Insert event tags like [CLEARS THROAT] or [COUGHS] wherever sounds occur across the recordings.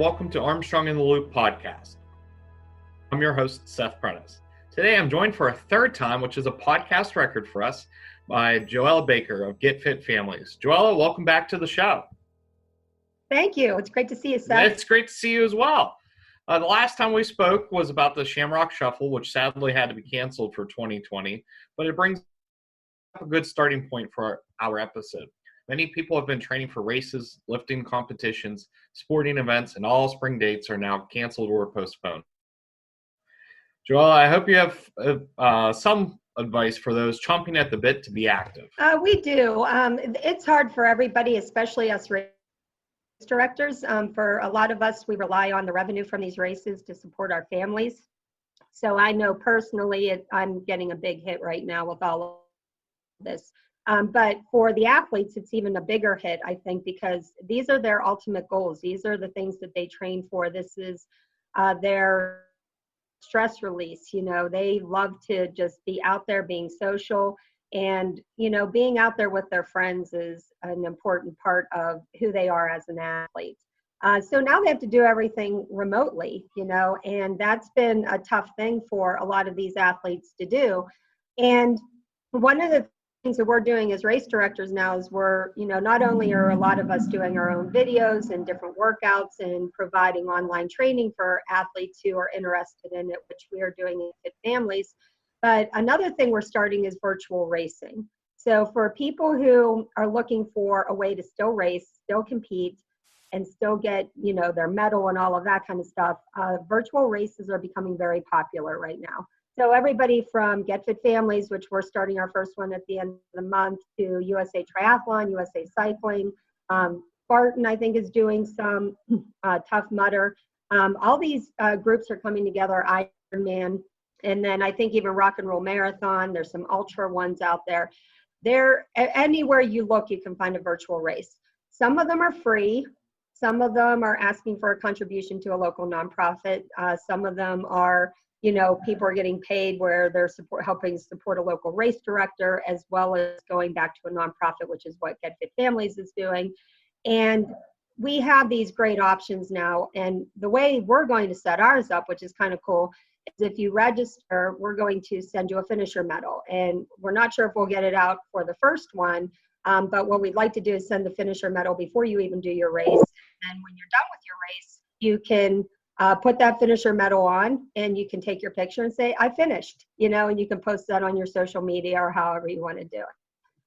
Welcome to Armstrong in the Loop podcast. I'm your host, Seth Prentice. Today, I'm joined for a third time, which is a podcast record for us, by Joella Baker of Get Fit Families. Joella, welcome back to the show. Thank you. It's great to see you, Seth. It's great to see you as well. Uh, the last time we spoke was about the Shamrock Shuffle, which sadly had to be canceled for 2020, but it brings a good starting point for our, our episode. Many people have been training for races, lifting competitions, sporting events, and all spring dates are now canceled or postponed. Joel, I hope you have uh, some advice for those chomping at the bit to be active. Uh, we do. Um, it's hard for everybody, especially us race directors. Um, for a lot of us, we rely on the revenue from these races to support our families. So I know personally, it, I'm getting a big hit right now with all of this. Um, but for the athletes, it's even a bigger hit, I think, because these are their ultimate goals. These are the things that they train for. This is uh, their stress release. You know, they love to just be out there being social. And, you know, being out there with their friends is an important part of who they are as an athlete. Uh, so now they have to do everything remotely, you know, and that's been a tough thing for a lot of these athletes to do. And one of the things that we're doing as race directors now is we're, you know, not only are a lot of us doing our own videos and different workouts and providing online training for athletes who are interested in it, which we are doing in Families, but another thing we're starting is virtual racing. So for people who are looking for a way to still race, still compete, and still get, you know, their medal and all of that kind of stuff, uh, virtual races are becoming very popular right now. So everybody from Get Fit Families, which we're starting our first one at the end of the month, to USA Triathlon, USA Cycling, um, Spartan, I think, is doing some [CLEARS THROAT] uh, Tough Mudder. Um, all these uh, groups are coming together, Ironman, and then I think even Rock and Roll Marathon. There's some ultra ones out there. There, anywhere you look, you can find a virtual race. Some of them are free. Some of them are asking for a contribution to a local nonprofit. Uh, some of them are you know people are getting paid where they're support helping support a local race director as well as going back to a nonprofit which is what get fit families is doing. And we have these great options now. And the way we're going to set ours up which is kind of cool is if you register we're going to send you a finisher medal. And we're not sure if we'll get it out for the first one um, but what we'd like to do is send the finisher medal before you even do your race. And when you're done with your race you can uh, put that finisher medal on and you can take your picture and say i finished you know and you can post that on your social media or however you want to do it.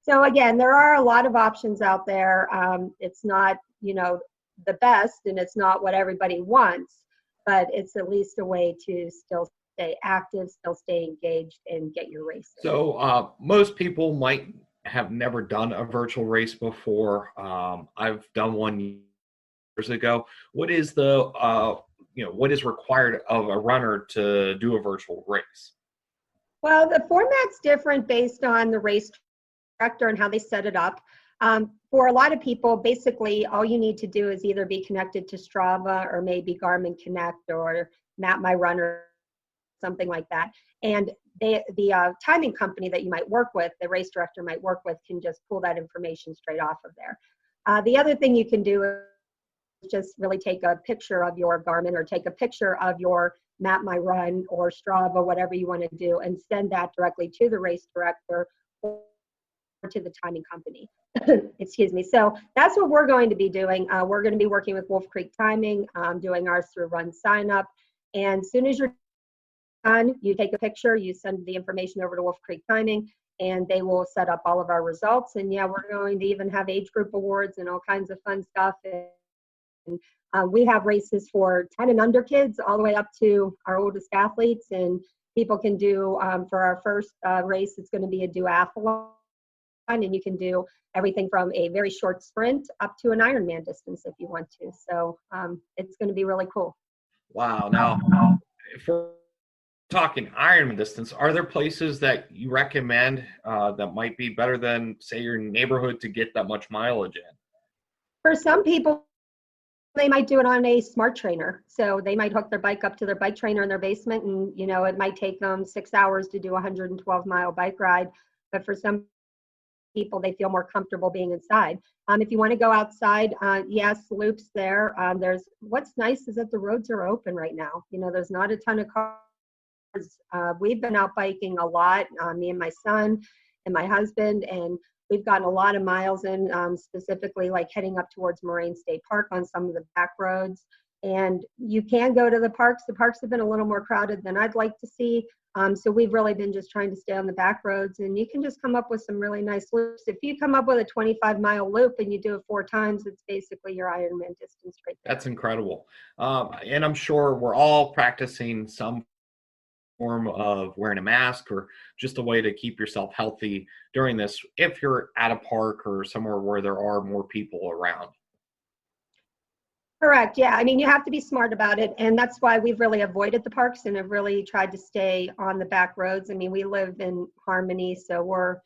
So again there are a lot of options out there. Um, it's not you know the best and it's not what everybody wants but it's at least a way to still stay active still stay engaged and get your race so uh, most people might have never done a virtual race before. Um, i've done one years ago. What is the uh, you know what is required of a runner to do a virtual race? Well the format's different based on the race director and how they set it up. Um, for a lot of people basically all you need to do is either be connected to strava or maybe garmin connect or map my runner something like that. And they, the uh, timing company that you might work with the race director might work with can just pull that information straight off of there. Uh, the other thing you can do just really take a picture of your Garmin or take a picture of your Map My Run or Strava, whatever you want to do, and send that directly to the race director or to the timing company. [COUGHS] Excuse me. So that's what we're going to be doing. Uh, we're going to be working with Wolf Creek Timing, um, doing ours through Run Sign Up. And as soon as you're done, you take a picture, you send the information over to Wolf Creek Timing, and they will set up all of our results. And yeah, we're going to even have age group awards and all kinds of fun stuff. And uh, we have races for 10 and under kids all the way up to our oldest athletes. And people can do, um, for our first uh, race, it's going to be a duathlon. and you can do everything from a very short sprint up to an Ironman distance if you want to. So um, it's going to be really cool. Wow. Now, if we're talking Ironman distance, are there places that you recommend uh, that might be better than, say, your neighborhood to get that much mileage in? For some people, they might do it on a smart trainer. So they might hook their bike up to their bike trainer in their basement, and you know it might take them six hours to do a 112 mile bike ride. But for some people they feel more comfortable being inside. Um, if you want to go outside, uh, yes, loops there. Um, there's what's nice is that the roads are open right now. You know, there's not a ton of cars. Uh, we've been out biking a lot, uh, me and my son and my husband, and we've gotten a lot of miles in, um, specifically like heading up towards Moraine State Park on some of the back roads. And you can go to the parks. The parks have been a little more crowded than I'd like to see. Um, so we've really been just trying to stay on the back roads and you can just come up with some really nice loops. If you come up with a 25 mile loop and you do it four times, it's basically your Ironman distance right there. That's incredible. Um, and I'm sure we're all practicing some form of wearing a mask or just a way to keep yourself healthy during this if you're at a park or somewhere where there are more people around. Correct. Yeah. I mean, you have to be smart about it. And that's why we've really avoided the parks and have really tried to stay on the back roads. I mean, we live in Harmony, so we're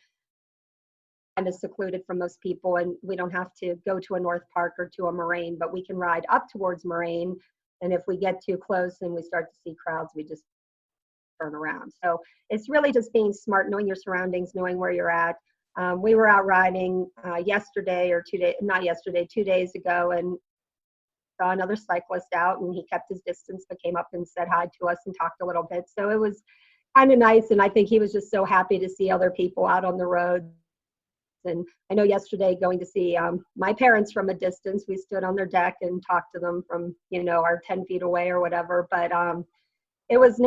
kind of secluded from most people and we don't have to go to a North Park or to a Moraine, but we can ride up towards Moraine. And if we get too close and we start to see crowds, we just turn around. So it's really just being smart, knowing your surroundings, knowing where you're at. Um, we were out riding uh, yesterday or two days, not yesterday, two days ago, and saw another cyclist out and he kept his distance but came up and said hi to us and talked a little bit. So it was kind of nice. And I think he was just so happy to see other people out on the road. And I know yesterday going to see um, my parents from a distance, we stood on their deck and talked to them from, you know, our 10 feet away or whatever. But um, it was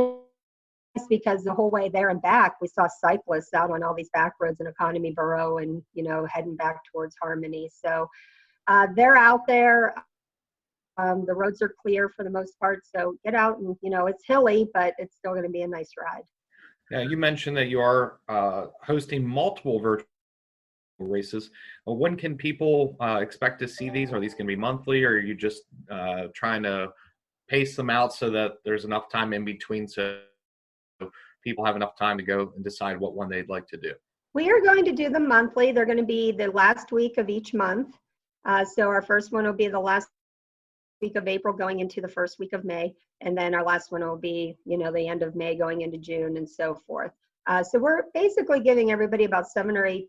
because the whole way there and back, we saw cyclists out on all these back roads in Economy Borough and, you know, heading back towards Harmony. So uh, they're out there. Um, the roads are clear for the most part, so get out and you know it's hilly, but it's still going to be a nice ride. Yeah, you mentioned that you are uh, hosting multiple virtual races. Well, when can people uh, expect to see these? Are these going to be monthly, or are you just uh, trying to pace them out so that there's enough time in between so people have enough time to go and decide what one they'd like to do? We are going to do them monthly. They're going to be the last week of each month. Uh, so our first one will be the last week of April going into the first week of May. And then our last one will be, you know, the end of May going into June and so forth. Uh, so we're basically giving everybody about seven or eight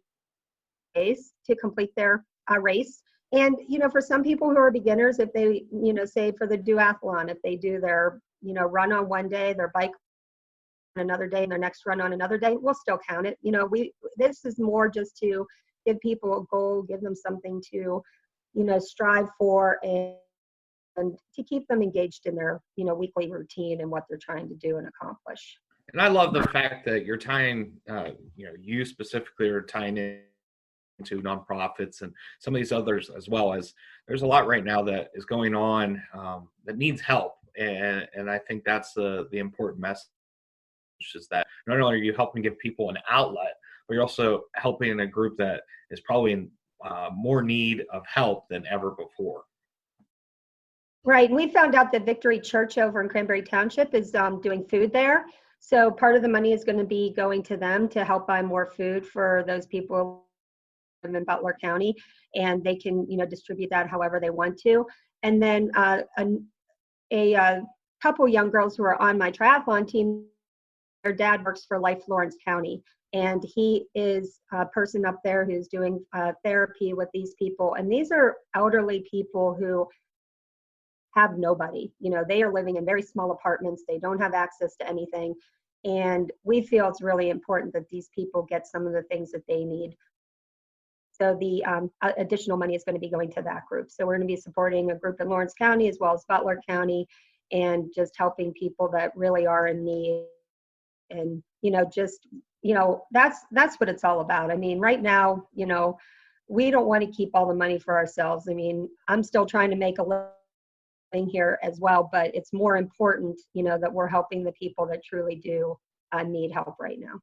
days to complete their uh, race. And, you know, for some people who are beginners, if they, you know, say for the duathlon, if they do their, you know, run on one day, their bike another day, and their next run on another day, we'll still count it. You know, we, this is more just to give people a goal, give them something to, you know, strive for and and to keep them engaged in their you know weekly routine and what they're trying to do and accomplish and i love the fact that you're tying uh, you know you specifically are tying in into nonprofits and some of these others as well as there's a lot right now that is going on um, that needs help and and i think that's the the important message is that not only are you helping give people an outlet but you're also helping a group that is probably in uh, more need of help than ever before Right. And we found out that Victory Church over in Cranberry Township is um, doing food there. So part of the money is going to be going to them to help buy more food for those people in Butler County, and they can, you know, distribute that however they want to. And then uh, a, a, a uh, couple young girls who are on my triathlon team, their dad works for Life Lawrence County, and he is a person up there who's doing uh, therapy with these people. And these are elderly people who have nobody. You know, they are living in very small apartments, they don't have access to anything. And we feel it's really important that these people get some of the things that they need. So the um, additional money is going to be going to that group. So we're going to be supporting a group in Lawrence County as well as Butler County and just helping people that really are in need. And, you know, just, you know, that's that's what it's all about. I mean, right now, you know, we don't want to keep all the money for ourselves. I mean, I'm still trying to make a living here as well, but it's more important, you know, that we're helping the people that truly do uh, need help right now.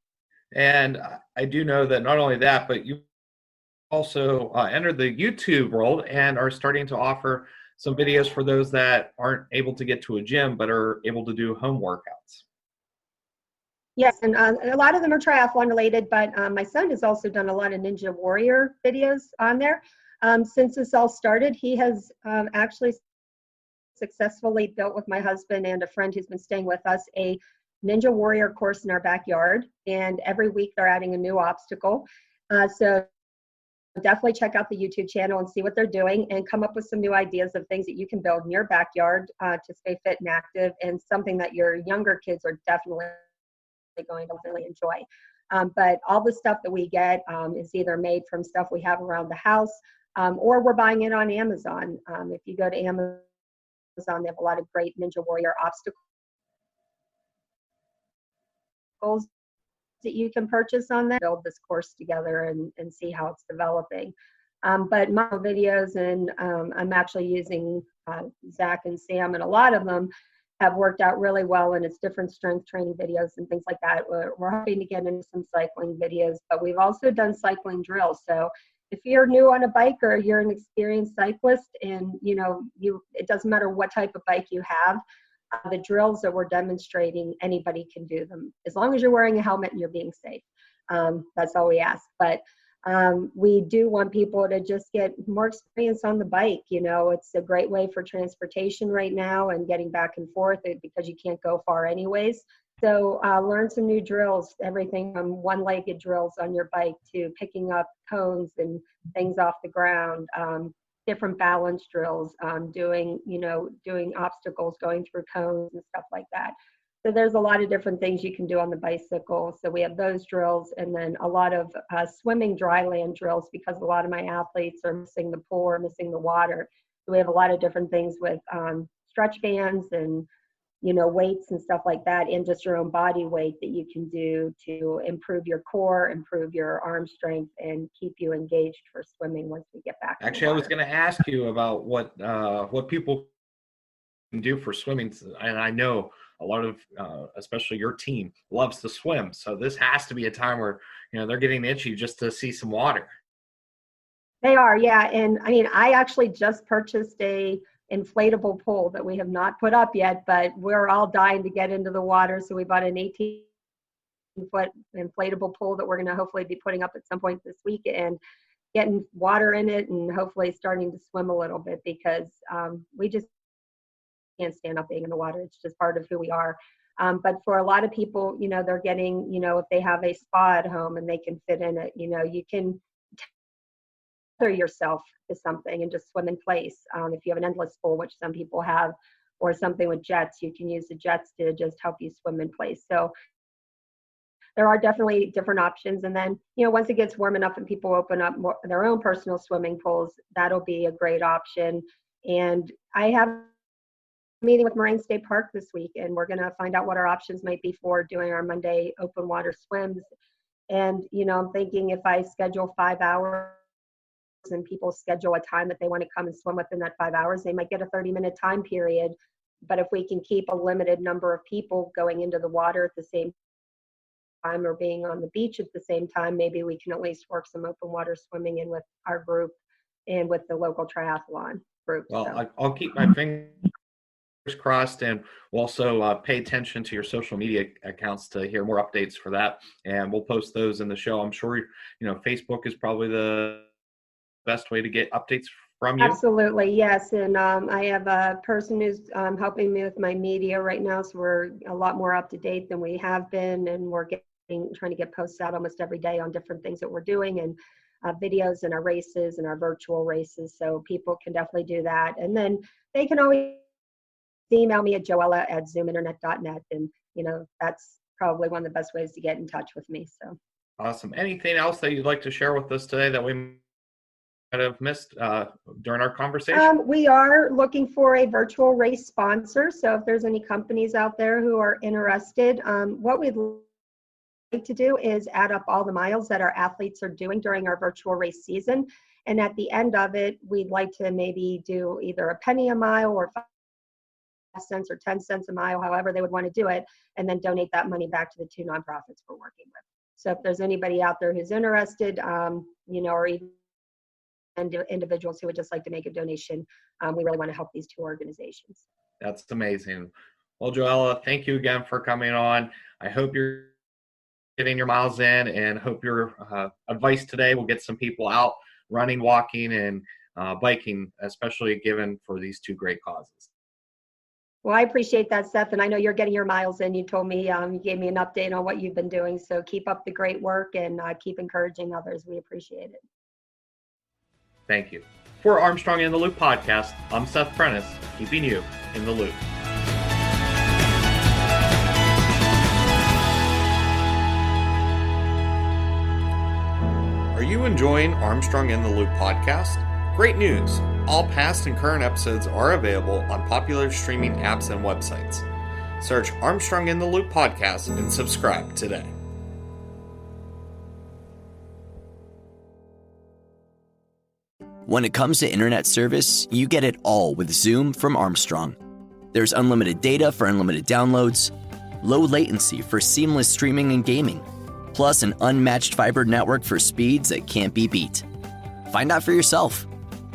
And I do know that not only that, but you also uh, entered the YouTube world and are starting to offer some videos for those that aren't able to get to a gym but are able to do home workouts. Yes, and uh, a lot of them are triathlon related, but um, my son has also done a lot of Ninja Warrior videos on there. Um, since this all started, he has um, actually successfully built with my husband and a friend who's been staying with us a Ninja Warrior course in our backyard. And every week they're adding a new obstacle. Uh, so definitely check out the YouTube channel and see what they're doing and come up with some new ideas of things that you can build in your backyard uh, to stay fit and active and something that your younger kids are definitely going to really enjoy. Um, but all the stuff that we get um, is either made from stuff we have around the house um, or we're buying it on Amazon. Um, if you go to Amazon, they have a lot of great Ninja Warrior obstacles that you can purchase on there. Build this course together and, and see how it's developing. Um, but my videos, and um, I'm actually using uh, Zach and Sam, and a lot of them have worked out really well and it's different strength training videos and things like that. We're, we're hoping to get into some cycling videos, but we've also done cycling drills. So if you're new on a bike or you're an experienced cyclist and you know you it doesn't matter what type of bike you have, uh, the drills that we're demonstrating, anybody can do them as long as you're wearing a helmet and you're being safe. Um, that's all we ask. But um, we do want people to just get more experience on the bike. You know, it's a great way for transportation right now and getting back and forth because you can't go far anyways. So uh, learn some new drills, everything from one-legged drills on your bike to picking up cones and things off the ground, um, different balance drills, um, doing, you know, doing obstacles, going through cones and stuff like that. So there's a lot of different things you can do on the bicycle. So we have those drills and then a lot of uh, swimming dry land drills because a lot of my athletes are missing the pool or missing the water. So we have a lot of different things with um, stretch bands and you know weights and stuff like that and just your own body weight that you can do to improve your core improve your arm strength and keep you engaged for swimming once we get back actually i was going to ask you about what uh, what people can do for swimming and i know a lot of uh, especially your team loves to swim. So this has to be a time where you know they're getting itchy just to see some water. They are yeah and i mean i actually just purchased a inflatable pool that we have not put up yet but we're all dying to get into the water so we bought an 18 foot inflatable pool that we're going to hopefully be putting up at some point this week and getting water in it and hopefully starting to swim a little bit because um, we just can't stand up being in the water. It's just part of who we are. Um, but for a lot of people, you know, they're getting, you know, if they have a spa at home and they can fit in it, you know, you can tether yourself to something and just swim in place. Um, if you have an endless pool, which some people have, or something with jets, you can use the jets to just help you swim in place. So there are definitely different options. And then, you know, once it gets warm enough and people open up more, their own personal swimming pools, that'll be a great option. And I have meeting with Moraine State Park this week, and we're going to find out what our options might be for doing our Monday open water swims. And, you know, I'm thinking if I schedule five hours and people schedule a time that they want to come and swim within that five hours, they might get a 30 minute time period. But if we can keep a limited number of people going into the water at the same time or being on the beach at the same time, maybe we can at least work some open water swimming in with our group and with the local triathlon group. Well, so. I'll keep my fingers crossed and we'll also uh, pay attention to your social media accounts to hear more updates for that and we'll post those in the show. I'm sure you know facebook is probably the best way to get updates from you. Absolutely yes and um, i have a person who's um, helping me with my media right now so we're a lot more up to date than we have been and we're getting trying to get posts out almost every day on different things that we're doing and uh, videos and our races and our virtual races so people can definitely do that and then they can always email me at joella at zoominternet.net. And, you know, that's probably one of the best ways to get in touch with me. So awesome. Anything else that you'd like to share with us today that we might have missed uh, during our conversation? Um, we are looking for a virtual race sponsor. So if there's any companies out there who are interested, um, what we'd like to do is add up all the miles that our athletes are doing during our virtual race season. And at the end of it, we'd like to maybe do either a penny a mile or cents or 10 cents a mile, however they would want to do it, and then donate that money back to the two nonprofits we're working with. So if there's anybody out there who's interested, um, you know, or even individuals who would just like to make a donation. Um, we really want to help these two organizations. That's amazing. Well, Joella, thank you again for coming on. I hope you're getting your miles in and hope your uh, advice today will get some people out running, walking, and uh, biking, especially given for these two great causes. Well, I appreciate that, Seth, and I know you're getting your miles in. You told me, um, you gave me an update on what you've been doing. So keep up the great work and uh, keep encouraging others. We appreciate it. Thank you. For Armstrong in the Loop podcast, I'm Seth Prentice, keeping you in the loop. Are you enjoying Armstrong in the Loop podcast? Great news! All past and current episodes are available on popular streaming apps and websites. Search Armstrong in the Loop podcast and subscribe today. When it comes to internet service, you get it all with Zoom from Armstrong. There's unlimited data for unlimited downloads, low latency for seamless streaming and gaming, plus an unmatched fiber network for speeds that can't be beat. Find out for yourself.